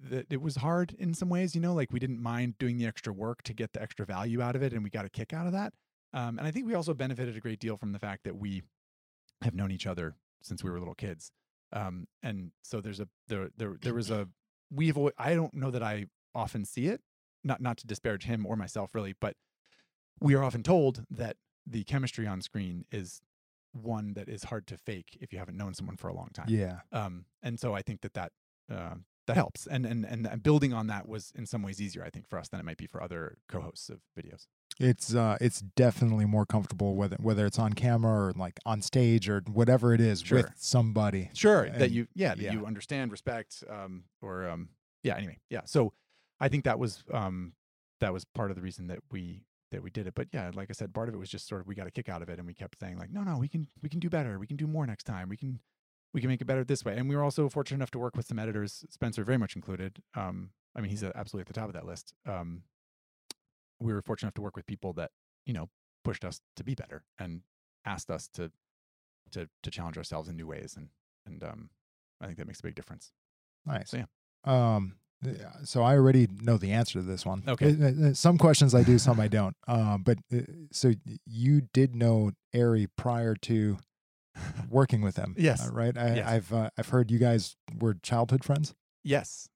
that it was hard in some ways. You know, like we didn't mind doing the extra work to get the extra value out of it, and we got a kick out of that. Um, and I think we also benefited a great deal from the fact that we have known each other since we were little kids. Um, and so there's a there there there was a we've alwa- I don't know that I often see it, not not to disparage him or myself really, but we are often told that the chemistry on screen is one that is hard to fake if you haven't known someone for a long time. Yeah. Um, and so I think that that uh, that helps, and and and building on that was in some ways easier, I think, for us than it might be for other co-hosts of videos. It's uh it's definitely more comfortable whether whether it's on camera or like on stage or whatever it is Sure. with somebody. Sure, that you yeah that yeah. you understand, respect, um, or um, yeah. Anyway, yeah. So I think that was um that was part of the reason that we that we did it. But yeah, like I said, part of it was just sort of we got a kick out of it, and we kept saying like, no, no, we can we can do better. We can do more next time. We can we can make it better this way. And we were also fortunate enough to work with some editors, Spencer very much included. Um, I mean, he's uh, absolutely at the top of that list. Um, we were fortunate enough to work with people that you know pushed us to be better and asked us to to to challenge ourselves in new ways and and um I think that makes a big difference. Nice. So, yeah. Um. Yeah, So I already know the answer to this one. Okay. Uh, uh, Some questions I do, some I don't. (laughs) Um. But uh, so you did know Ari prior to (laughs) working with him. Yes. uh, right. I, Yes. I've uh, I've heard you guys were childhood friends. Yes.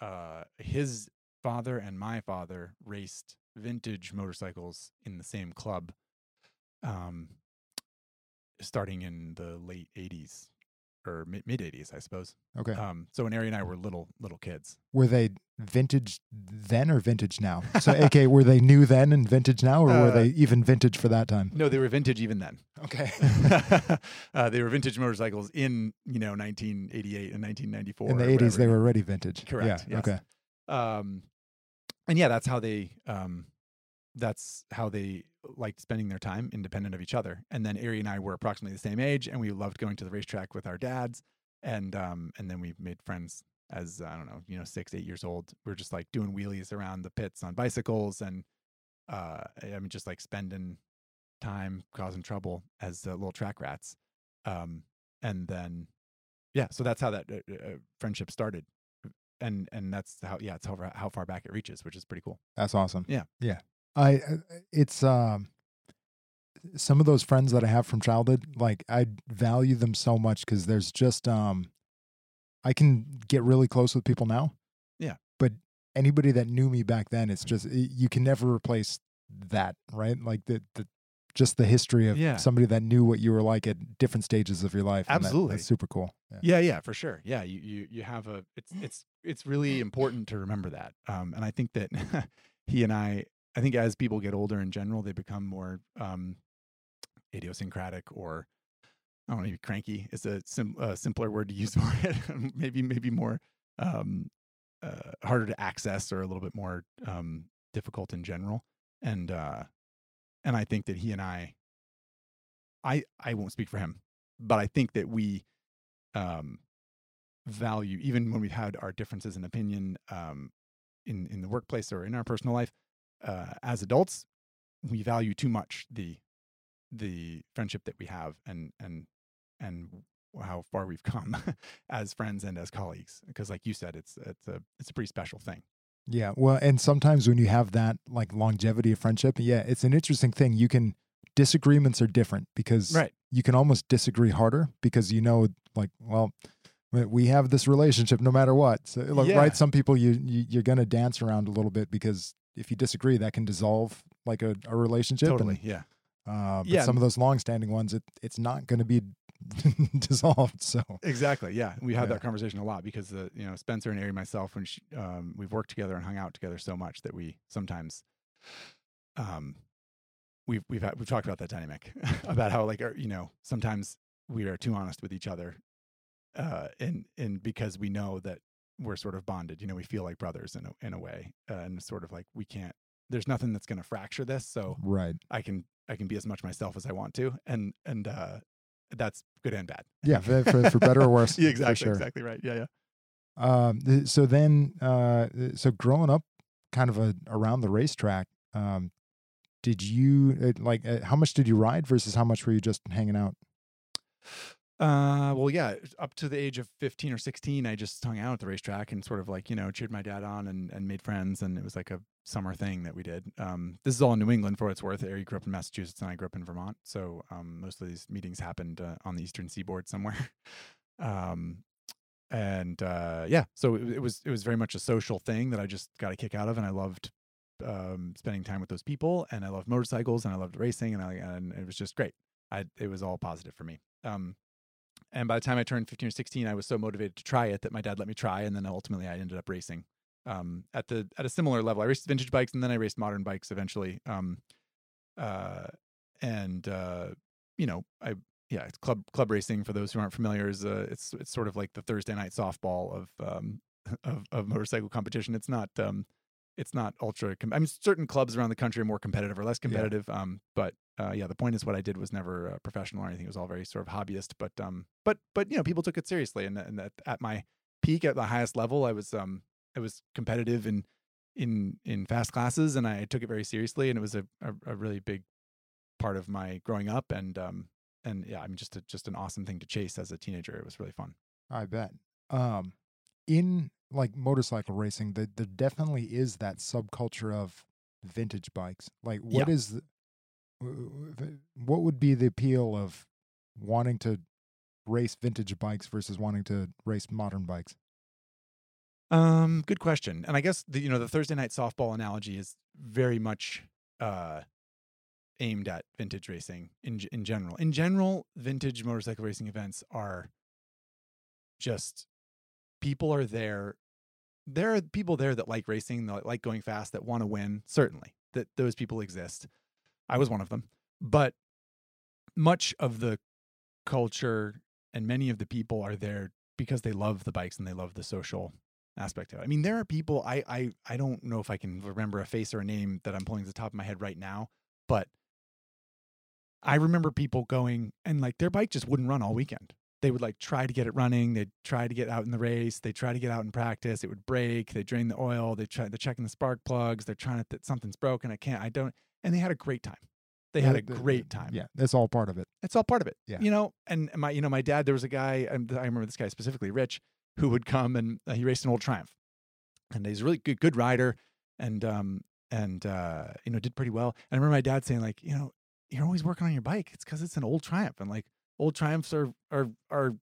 Uh his father and my father raced vintage motorcycles in the same club um starting in the late 80s or mid 80s, I suppose. Okay. Um so when Ari and I were little little kids. were they vintage then or vintage now? So, AK, were they new then and vintage now, or were Uh, they even vintage for that time? No, they were vintage even then. Okay. (laughs) uh, they were vintage motorcycles in, you know, 1988 and 1994. In the 80s, they were already vintage. Correct, Yeah. yes. Okay. um and yeah that's how they um that's how they liked spending their time independent of each other and then Ari and I were approximately the same age and we loved going to the racetrack with our dads and um and then we made friends as I don't know you know 6 8 years old we are just like doing wheelies around the pits on bicycles and uh I mean just like spending time causing trouble as uh, little track rats um and then yeah so that's how that uh, uh, friendship started and and that's how yeah it's how how far back it reaches which is pretty cool That's awesome. Yeah. Yeah. I, I- it's, um, some of those friends that I have from childhood, like I value them so much because there's just, um, I can get really close with people now. Yeah. But anybody that knew me back then, it's just, you can never replace that, right? Like the, the, just the history of Yeah. somebody that knew what you were like at different stages of your life. and that- Absolutely. that's super cool. Yeah. Yeah, yeah, for sure. Yeah, you you you have a it's it's it's really important to remember that. Um, and I think that (laughs) he and I, I think as people get older in general, they become more um, idiosyncratic or I don't know, cranky is a sim- uh, simpler word to use (laughs) for it. maybe maybe more um, uh, harder to access or a little bit more um, difficult in general. And uh, and I think that he and I, I I won't speak for him, but I think that we um, value even when we've had our differences in opinion um, in in the workplace or in our personal life uh, as adults we value too much the the friendship that we have and and and how far we've come (laughs) as friends and as colleagues because like you said it's it's a it's a pretty special thing Yeah. Well, and sometimes when you have that like longevity of friendship, yeah, it's an interesting thing. You can disagreements are different because right you can almost disagree harder because you know, like, well, we- have this relationship no matter what. So, like, Yeah. right? Some people you, you you're gonna dance around a little bit because if you disagree, that can dissolve like a, a relationship. totally And, yeah uh, but Yeah. some of those long-standing ones, it it's not going to be (laughs) dissolved. So Exactly. Yeah, we had Yeah. that conversation a lot because the you know Spencer and Ari, myself, when she, um, we've worked together and hung out together so much that we sometimes, um, we've we've had, we've talked about that dynamic (laughs) about how like our, you know sometimes we are too honest with each other, uh, and and because we know that we're sort of bonded, you know, we feel like brothers in a in a way, uh, and sort of like we can't. There's nothing that's going to fracture this, so right, I can I can be as much myself as I want to, and and uh, that's good and bad. yeah, for, for, for better or (laughs) worse. Yeah, exactly, sure. exactly right. Yeah, yeah. Um, so then, uh, so growing up, kind of a, around the racetrack, um, did you like uh, how much did you ride versus how much were you just hanging out? Uh, well, yeah, up to the age of 15 or 16, I just hung out at the racetrack and sort of like, you know, cheered my dad on and, and made friends. And it was like a summer thing that we did. Um, this is all in New England for what it's worth. Ari grew up in Massachusetts and I grew up in Vermont. So, um, most of these meetings happened uh, on the Eastern seaboard somewhere. (laughs) um, and, uh, yeah, so it, it was, it was very much a social thing that I just got a kick out of. And I loved, um, spending time with those people and I loved motorcycles and I loved racing and I, and it was just great. I, it was all positive for me. Um, and by the time I turned 15 or 16, I was so motivated to try it that my dad let me try. And then ultimately I ended up racing um, at the at a similar level. I raced vintage bikes and then I raced modern bikes eventually. Um, uh, and uh, you know, I yeah, it's club club racing for those who aren't familiar is uh, it's it's sort of like the Thursday night softball of um, (laughs) of, of motorcycle competition. It's not um, it's not ultra. Com- I mean, certain clubs around the country are more competitive or less competitive. Um, but uh, yeah, the point is what I did was never uh, professional or anything. It was all very sort of hobbyist. But um, but but you know, people took it seriously, and and at, at my peak, at the highest level, I was um, I was competitive in in in fast classes, and I took it very seriously, and it was a a, a really big part of my growing up, and um, and yeah, I mean, just a, just an awesome thing to chase as a teenager. It was really fun. I bet. Um, in like motorcycle racing, the, there definitely is that subculture of vintage bikes. Like, what Yeah. is the, w- w- the- what would be the appeal of wanting to race vintage bikes versus wanting to race modern bikes? Um, good question. And I guess the you know the Thursday night softball analogy is very much uh aimed at vintage racing in in general. In general, vintage motorcycle racing events are just people are there. There are people there that like racing, that like going fast, that want to win. Certainly, that those people exist. I was one of them. But much of the culture and many of the people are there because they love the bikes and they love the social aspect of it. I mean, there are people I I I don't know if I can remember a face or a name that I'm pulling to the top of my head right now, but I remember people going and like their bike just wouldn't run all weekend. They would like try to get it running. They'd try to get out in the race. They'd try to get out in practice. It would break. They drain the oil. They try. They're checking the spark plugs. They're trying to that something's broken. I can't. I don't. And they had a great time. They had a great time Yeah, that's all part of it. it's all part of it. Yeah. You know, and my, you know, my dad, there was a guy, and I remember this guy specifically, Rich, who would come and uh, he raced an old Triumph, and he's a really good, good rider, and um, and uh, you know, did pretty well. And I remember my dad saying, like, you know, you're always working on your bike. It's because it's an old Triumph, and like old Triumphs are are are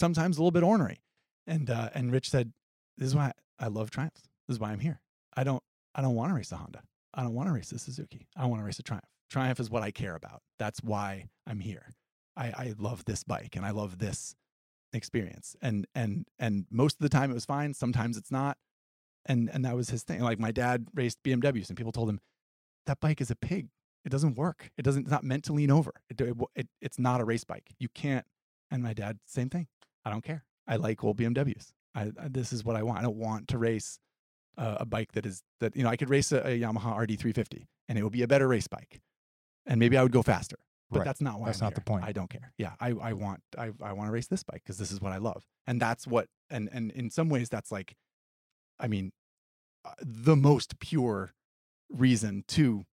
sometimes a little bit ornery. And uh, and Rich said, this is why I love Triumphs. This is why I'm here. I don't I don't want to race a Honda. I don't want to race a Suzuki. I want to race a Triumph. Triumph is what I care about. That's why I'm here. I, I love this bike and I love this experience. And and and most of the time it was fine. Sometimes it's not. And and that was his thing. Like my dad raced BMWs and people told him that bike is a pig. It doesn't work. It doesn't. It's not meant to lean over. It, it, it it's not a race bike. You can't. And my dad, same thing. I don't care. I like old BMWs. I, I this is what I want. I don't want to race uh, a bike that is that you know I could race a, a Yamaha RD350 and it would be a better race bike, and maybe I would go faster. But Right. that's not why. That's I'm not the point. I don't care. Yeah, I I want I I want to race this bike because this is what I love, and that's what and and in some ways that's like, I mean, uh, the most pure reason to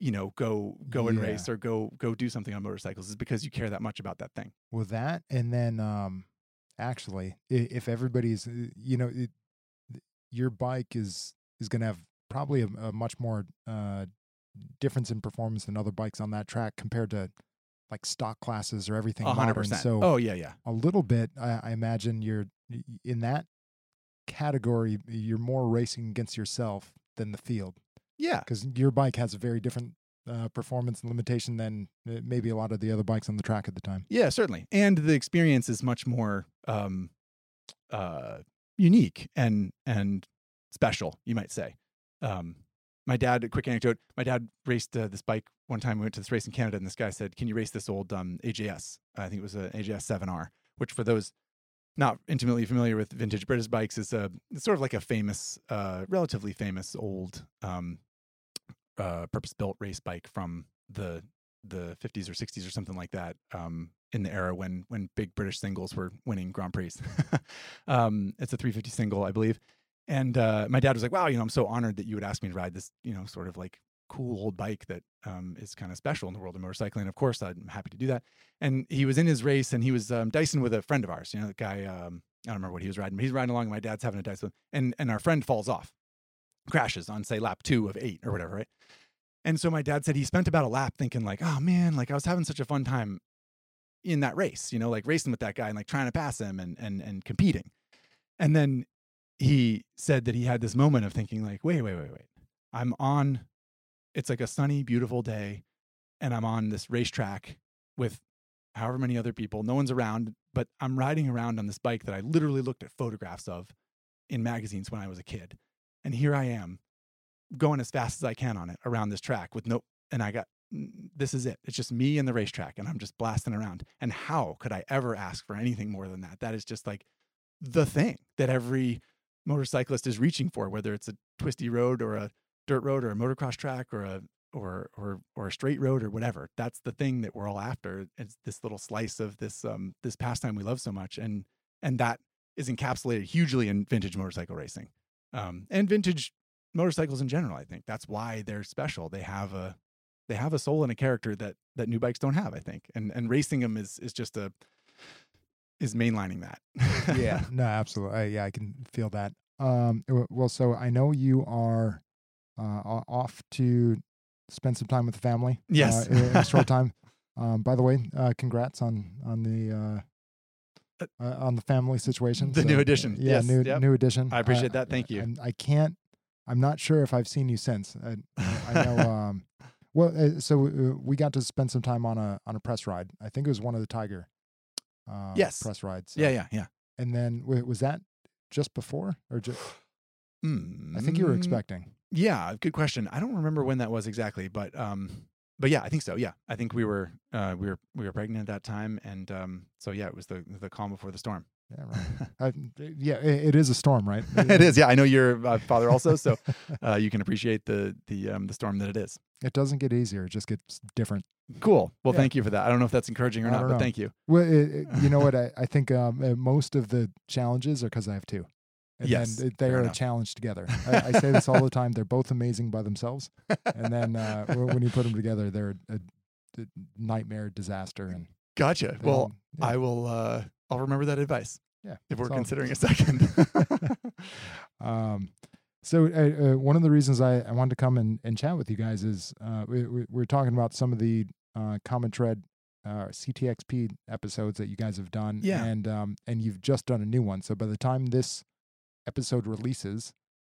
you know go go and Yeah. race or go go do something on motorcycles is because you care that much about that thing Well, that and then um, actually, if everybody's, uh, you know, your bike is is going to have probably a, a much more uh, difference in performance than other bikes on that track compared to like stock classes or everything A hundred modern. So oh yeah yeah a little bit, I, I imagine you're in that category. You're more racing against yourself than the field yeah because your bike has a very different uh, performance limitation than uh, maybe a lot of the other bikes on the track at the time. Yeah, certainly. And the experience is much more um, uh, unique and and special, you might say. Um, my dad, a quick anecdote. My dad raced uh, this bike one time. We went to this race in Canada, and this guy said, "Can you race this old um, AJS? I think it was an AJS 7R." Which, for those not intimately familiar with vintage British bikes, is a it's sort of like a famous, uh, relatively famous old um, uh, purpose-built race bike from the the 50s or 60s or something like that um, in the era when when big British singles were winning Grand Prix. (laughs) um, it's a 350 single, I believe. And uh, my dad was like, "Wow, you know, I'm so honored that you would ask me to ride this, you know, sort of like cool old bike that um, is kind of special in the world of motorcycling." Of course, I'm happy to do that. And he was in his race, and he was um, dicing with a friend of ours. You know, the guy. Um, I don't remember what he was riding. But he's riding along. And my dad's having a Dyson, and and our friend falls off, crashes on say lap two of eight or whatever, right? And so my dad said he spent about a lap thinking like, oh man, like I was having such a fun time in that race, you know, like racing with that guy and like trying to pass him and and and competing. And then he said that he had this moment of thinking like, wait, wait, wait, wait. I'm on it's like a sunny, beautiful day, and I'm on this racetrack with however many other people. No one's around, but I'm riding around on this bike that I literally looked at photographs of in magazines when I was a kid. And here I am going as fast as I can on it around this track with no, and I got, this is it. It's just me and the racetrack, and I'm just blasting around. And how could I ever ask for anything more than that? That is just like the thing that every motorcyclist is reaching for, whether it's a twisty road or a dirt road or a motocross track or a or or or a straight road or whatever. That's the thing that we're all after. It's this little slice of this um this pastime we love so much, and and that is encapsulated hugely in vintage motorcycle racing, um, and vintage motorcycles in general. I think that's why they're special. They have a they have a soul and a character that that new bikes don't have. I think, and and racing them is is just a is mainlining that. yeah, (laughs) no, absolutely. I, yeah, I can feel that. Um, well, so I know you are uh, off to spend some time with the family. Yes. uh, in, a short (laughs) time. Um, by the way, uh, congrats on on the uh, uh, on the family situation. The new addition. Yeah, Yes, new yep. new addition. I appreciate that. Thank you. And I can't. I'm not sure if I've seen you since. I, I know. (laughs) Um, well, uh, so uh, we got to spend some time on a on a press ride. I think it was one of the Tiger. Uh, Yes. Press rides. yeah, yeah, yeah. And then was that just before or just? (sighs) I think you were Mm, expecting. Yeah, good question. I don't remember when that was exactly, but um, but yeah, I think so. Yeah, I think we were uh, we were we were pregnant at that time, and um, so yeah, it was the the calm before the storm. Yeah, right. Uh, yeah, it, is a storm, right? (laughs) it is. Yeah, I know you're a father also, so uh, you can appreciate the the um, the storm that it is. It doesn't get easier; it just gets different. Cool. Well, Yeah. thank you for that. I don't know if that's encouraging or not, but know. thank you. Well, it, it- you know what? I, I think um, uh, most of the challenges are because I have two. And Yes, then they are a challenge together. (laughs) I, I say this all the time. They're both amazing by themselves, and then uh, when you put them together, they're a, a nightmare, disaster, and Gotcha. Well, yeah. I will. Uh, I'll remember that advice Yeah, if we're considering a second. (laughs) um, so uh, uh, one of the reasons I, I wanted to come and, and chat with you guys is uh, we, we, we're talking about some of the uh, Common Tread uh, CTXP episodes that you guys have done, Yeah. and um, and you've just done a new one. So by the time this episode releases,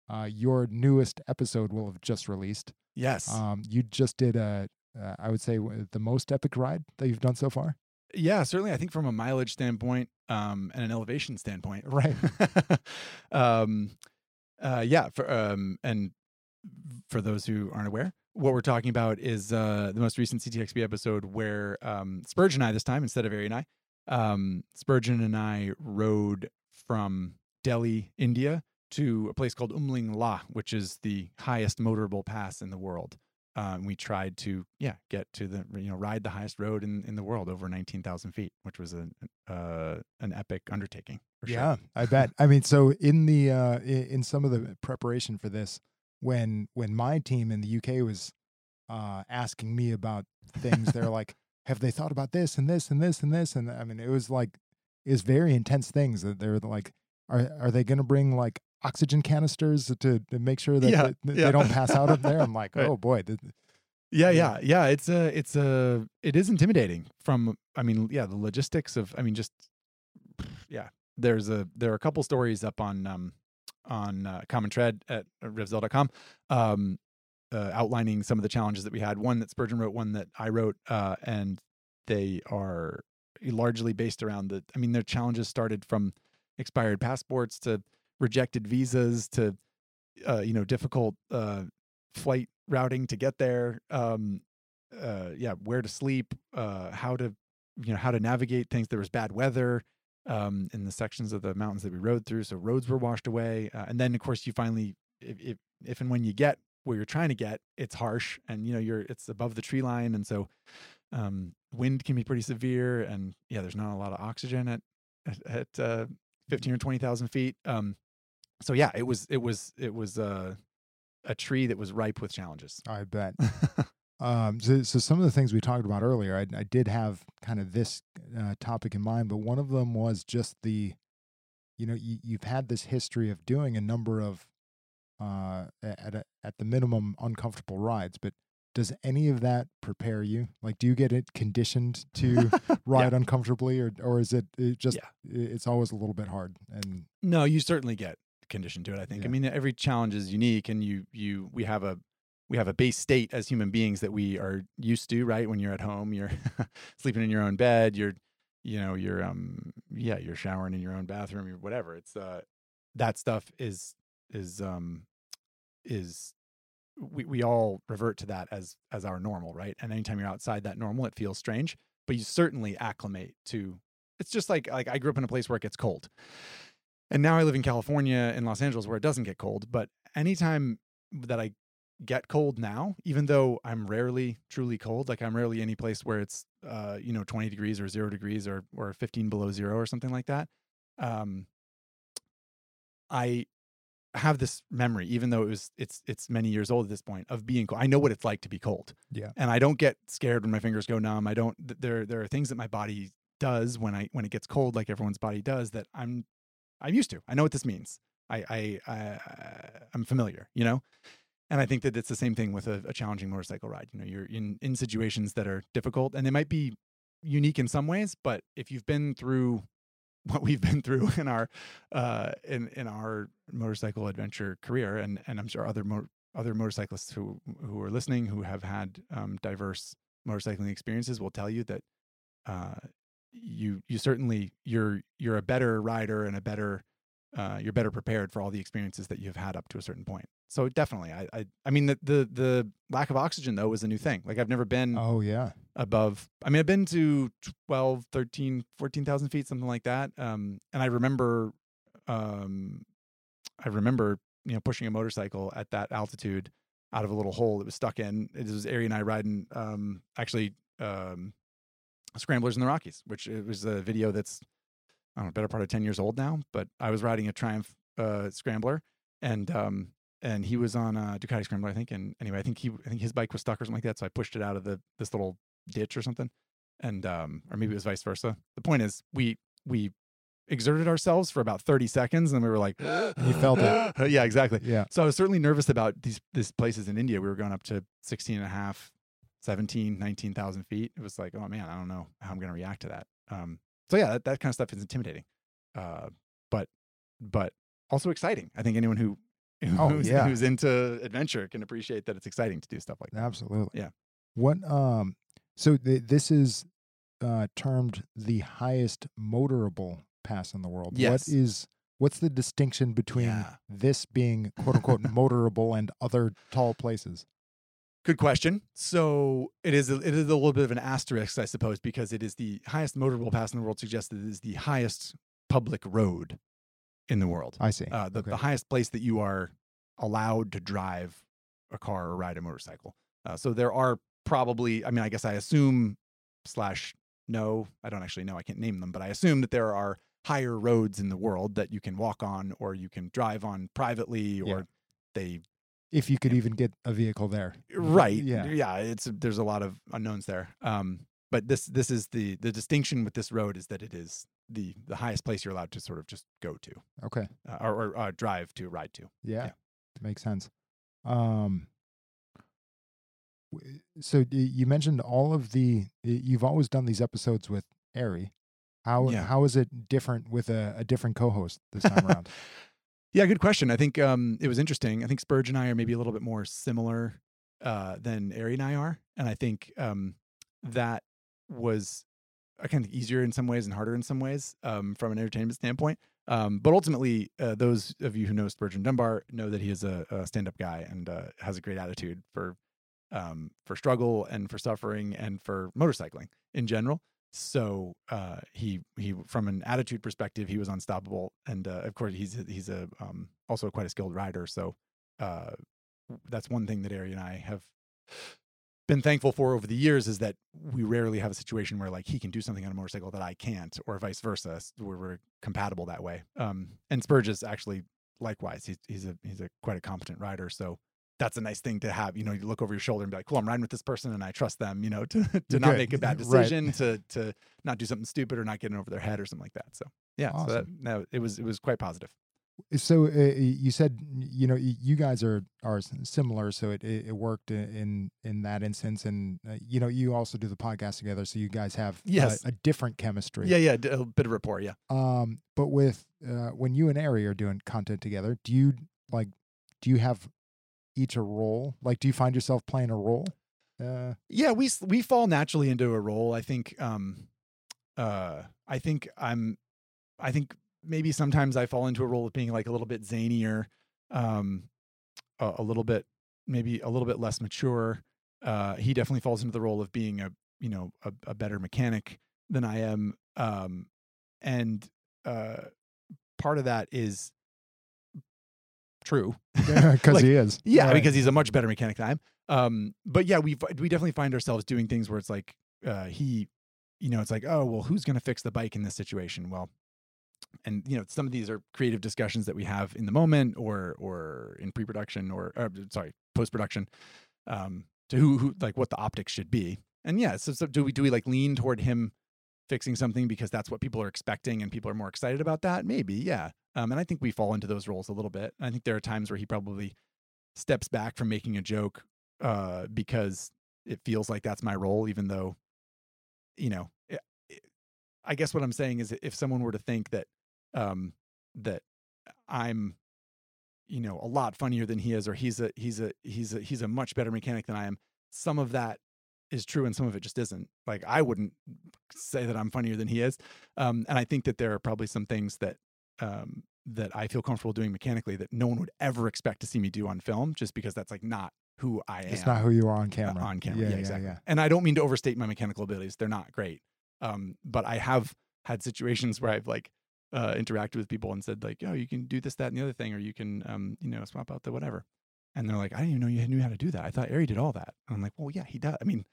uh, your newest episode will have just released. yes. Um, you just did a uh, I would say the most epic ride that you've done so far. Yeah, certainly. I think from a mileage standpoint um, and an elevation standpoint, Right. (laughs) um, uh, yeah. For um, and for those who aren't aware, what we're talking about is uh, the most recent CTXP episode where um, Spurgeon and I this time instead of Ari and I, um, Spurgeon and I rode from Delhi, India, to a place called Umling La, which is the highest motorable pass in the world. Um, we tried to, yeah, get to the, you know, ride the highest road in, in the world over 19,000 feet, which was an, uh, an epic undertaking. For sure. Yeah, I bet. I mean, so in the uh, in some of the preparation for this, when when my team in the UK was uh, asking me about things, they're (laughs) like, "Have they thought about this and this and this and this?" And I mean, it was like it was very intense things that they're like, "Are are they going to bring like oxygen canisters to, to make sure that, Yeah, that yeah. they don't pass out up there?" I'm (laughs) like. "Oh boy." Yeah, Yeah. yeah. It's a, it's a, it is intimidating. From, I mean, yeah, the logistics of, I mean, just, yeah. There's a, there are a couple stories up on, um, on uh, Common Tread at revzilla.com, um, uh, outlining some of the challenges that we had. One that Spurgeon wrote, one that I wrote, uh, and they are largely based around the. I mean, their challenges started from expired passports to rejected visas to, uh, you know, difficult uh, flight routing to get there. Um, uh, yeah, where to sleep, uh, how to, you know, how to navigate things. There was bad weather um, in the sections of the mountains that we rode through, so roads were washed away. Uh, and then, of course, you finally, if, if if and when you get where you're trying to get, it's harsh, and you know, you're it's above the tree line, and so um, wind can be pretty severe, and yeah, there's not a lot of oxygen at at, at uh, fifteen or twenty thousand feet. Um, so yeah, it was it was it was uh, a tree that was ripe with challenges. I bet. (laughs) Um, so, so some of the things we talked about earlier, I, I did have kind of this uh, topic in mind, but one of them was just the, you know, you, you've had this history of doing a number of, uh, at a, at the minimum uncomfortable rides, but does any of that prepare you? Like, do you get it conditioned to (laughs) ride uncomfortably, or or is it, it just Yeah. it's always a little bit hard? And No, you certainly get conditioned to it. I think. Yeah. I mean, every challenge is unique, and you you we have a we have a base state as human beings that we are used to. Right when you're at home, you're (laughs) sleeping in your own bed. You're you know you're um yeah you're showering in your own bathroom. You're whatever. It's uh that stuff is is um is we we all revert to that as as our normal, right? And anytime you're outside that normal, it feels strange. But you certainly acclimate to. It's just like like I grew up in a place where it gets cold. And now I live in California in Los Angeles where it doesn't get cold. But anytime that I get cold now, even though I'm rarely truly cold, like I'm rarely any place where it's uh, you know, 20 degrees or zero degrees or or 15 below zero or something like that. Um I have this memory, even though it was it's it's many years old at this point, of being cold. I know what it's like to be cold. Yeah. And I don't get scared when my fingers go numb. I don't there there are things that my body does when I when it gets cold, like everyone's body does, that I'm I'm used to. I know what this means. I I, I I'm familiar, you know. And I think that it's the same thing with a, a challenging motorcycle ride. You know, you're in in situations that are difficult, and they might be unique in some ways. But if you've been through (laughs) what we've been through in our uh, in in our motorcycle adventure career, and and I'm sure other mo- other motorcyclists who who are listening who have had um, diverse motorcycling experiences will tell you that uh, you you certainly you're you're a better rider and a better uh, you're better prepared for all the experiences that you've had up to a certain point. So definitely, I I, I mean the, the the lack of oxygen though was a new thing. Like I've never been oh yeah, above i mean i've been to 12 13 14,000 feet something like that um and i remember um i remember you know pushing a motorcycle at that altitude out of a little hole it was stuck in it was Ari and i riding um actually um scramblers in the rockies which it was a video that's i don't know better part of 10 years old now but i was riding a triumph uh scrambler and um and he was on a Ducati Scrambler, I think. And anyway, I think he, I think his bike was stuck or something like that. So I pushed it out of the this little ditch or something, and um, or maybe it was vice versa. The point is, we we exerted ourselves for about thirty seconds, and we were like, (gasps) You felt it. (laughs) yeah, exactly. yeah. So I was certainly nervous about these these places in India. We were going up to 16 and a half, 17, 19,000 feet. It was like, oh man, I don't know how I'm going to react to that. Um, so yeah, that, that kind of stuff is intimidating, uh, but but also exciting. I think anyone who Oh, who's, yeah. who's into adventure can appreciate that it's exciting to do stuff like that. Absolutely. Yeah. What um so th- this is uh termed the highest motorable pass in the world. Yes. What is what's the distinction between Yeah. this being quote unquote (laughs) motorable and other tall places? Good question. So it is a, it is a little bit of an asterisk, I suppose, because it is the highest motorable pass in the world. Suggests that it is the highest public road in the world. I see. Uh, the, Okay. the highest place that you are allowed to drive a car or ride a motorcycle. Uh, so there are probably, I mean, I guess I assume slash no, I don't actually know. I can't name them, but I assume that there are higher roads in the world that you can walk on or you can drive on privately or Yeah. they if you could even get a vehicle there. right Yeah. yeah it's there's a lot of unknowns there um but this this is the the distinction with this road is that it is the the highest place you're allowed to sort of just go to Okay. uh, or, or uh, drive to ride to Yeah. Yeah. Makes sense. Um so you mentioned all of the you've always done these episodes with Ari. How Yeah. how is it different with a, a different co-host this time (laughs) around? Yeah good question. I think um it was interesting. I think spurge and i are maybe a little bit more similar uh than ari and i are and i think um that was uh, kind of easier in some ways and harder in some ways um from an entertainment standpoint. Um but ultimately uh, those of you who know spurgeon dunbar know that he is a, a stand-up guy and uh, has a great attitude for um for struggle and for suffering and for motorcycling in general so uh, he he from an attitude perspective he was unstoppable and uh, of course he's he's a um, also quite a skilled rider so uh, that's one thing that Ari and I have been thankful for over the years is that we rarely have a situation where like he can do something on a motorcycle that I can't or vice versa where we're compatible that way. Um, and Spurge is actually likewise he's he's a he's a quite a competent rider so that's a nice thing to have. You know, you look over your shoulder and be like, "Cool, I'm riding with this person, and I trust them." You know, (laughs) to to not make a bad (laughs) Right. decision, (laughs) to to not do something stupid or not getting over their head or something like that. So yeah, so that, no, it was it was quite positive. so uh, you said you know you guys are are similar so it it, worked in in that instance and uh, you know you also do the podcast together so you guys have a- Yes. a, different chemistry. Yeah, yeah, a bit of rapport. Yeah. Um, but with uh, when you and Ari are doing content together, do you like do you have each a role? Like, do you find yourself playing a role? Uh, yeah we we fall naturally into a role i think um uh i think i'm i think maybe sometimes i fall into a role of being like a little bit zanier um a, a little bit maybe a little bit less mature uh he definitely falls into the role of being a you know a, a better mechanic than i am um and uh part of that is true (laughs) (laughs) because Like, he is. yeah, Right. because he's a much better mechanic than I am. Um, but yeah, we we definitely find ourselves doing things where it's like uh, he, you know, it's like, oh well, who's going to fix the bike in this situation? Well, and you know, some of these are creative discussions that we have in the moment, or or in pre-production, or, or sorry, post-production, um, to who who like what the optics should be. And yeah, so, so do we do we like lean toward him fixing something because that's what people are expecting and people are more excited about that? Maybe, yeah. Um, and I think we fall into those roles a little bit. I think there are times where he probably steps back from making a joke uh, because it feels like that's my role, even though, you know, it, it- I guess what I'm saying is if someone were to think that um, that I'm, you know, a lot funnier than he is, or he's a he's a he's a he's a much better mechanic than I am, some of that is true and some of it just isn't. Like I wouldn't say that I'm funnier than he is, um, and I think that there are probably some things that um, that I feel comfortable doing mechanically that no one would ever expect to see me do on film, just because that's like not who I am It's not who you are on uh, camera. on camera. Yeah, exactly. yeah. And I don't mean to overstate my mechanical abilities; they're not great. Um, but I have had situations where I've like uh, interacted with people and said like, "Oh, you can do this, that, and the other thing, or you can, um, you know, swap out the whatever." And they're like, "I didn't even know you knew how to do that. I thought Ari did all that." And I'm like, "Well, yeah, he does. I mean."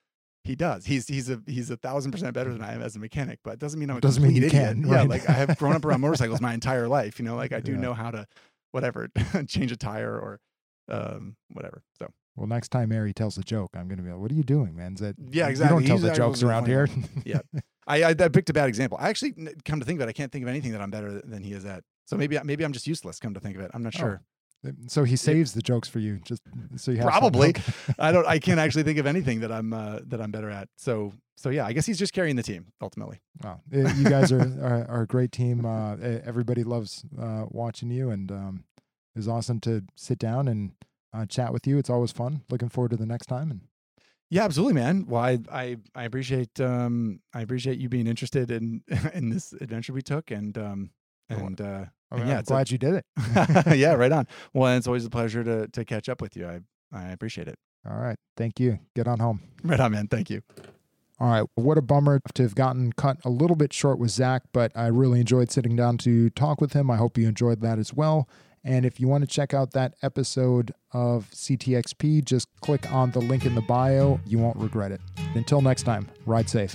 He does. He's he's a he's a thousand percent better than I am as a mechanic, but it doesn't mean I'm a Doesn't mean you idiot. can, Yeah, like I have grown up around motorcycles my entire life. You know, like I do Yeah. know how to, whatever, (laughs) change a tire or, um, whatever. So Well, next time Ari tells a joke, I'm going to be like, "What are you doing, man? Is that Yeah, exactly. You don't tell He's the jokes around here." Yeah. (laughs) I, I, I picked a bad example. I actually come to think of it, I can't think of anything that I'm better than he is at. So maybe maybe I'm just useless. Come to think of it, I'm not Oh, sure. So he saves the jokes for you, just so you have. Probably. (laughs) I don't. I can't actually think of anything that I'm uh, that I'm better at. So so yeah, I guess he's just carrying the team ultimately. Wow, you guys are, (laughs) are are a great team. Uh, everybody loves uh, watching you, and um, it was awesome to sit down and uh, chat with you. It's always fun. Looking forward to the next time. And Yeah, absolutely, man. Well, I I, I appreciate um I appreciate you being interested in (laughs) in this adventure we took, and um and uh Yeah, I'm it's a- glad you did it. (laughs) yeah, right on. Well, it's always a pleasure to to catch up with you. I I appreciate it. All right. Thank you. Get on home. Right on, man. Thank you. All right. What a bummer to have gotten cut a little bit short with Zack, but I really enjoyed sitting down to talk with him. I hope you enjoyed that as well. And if you want to check out that episode of CTXP, just click on the link in the bio. You won't regret it. Until next time, ride safe.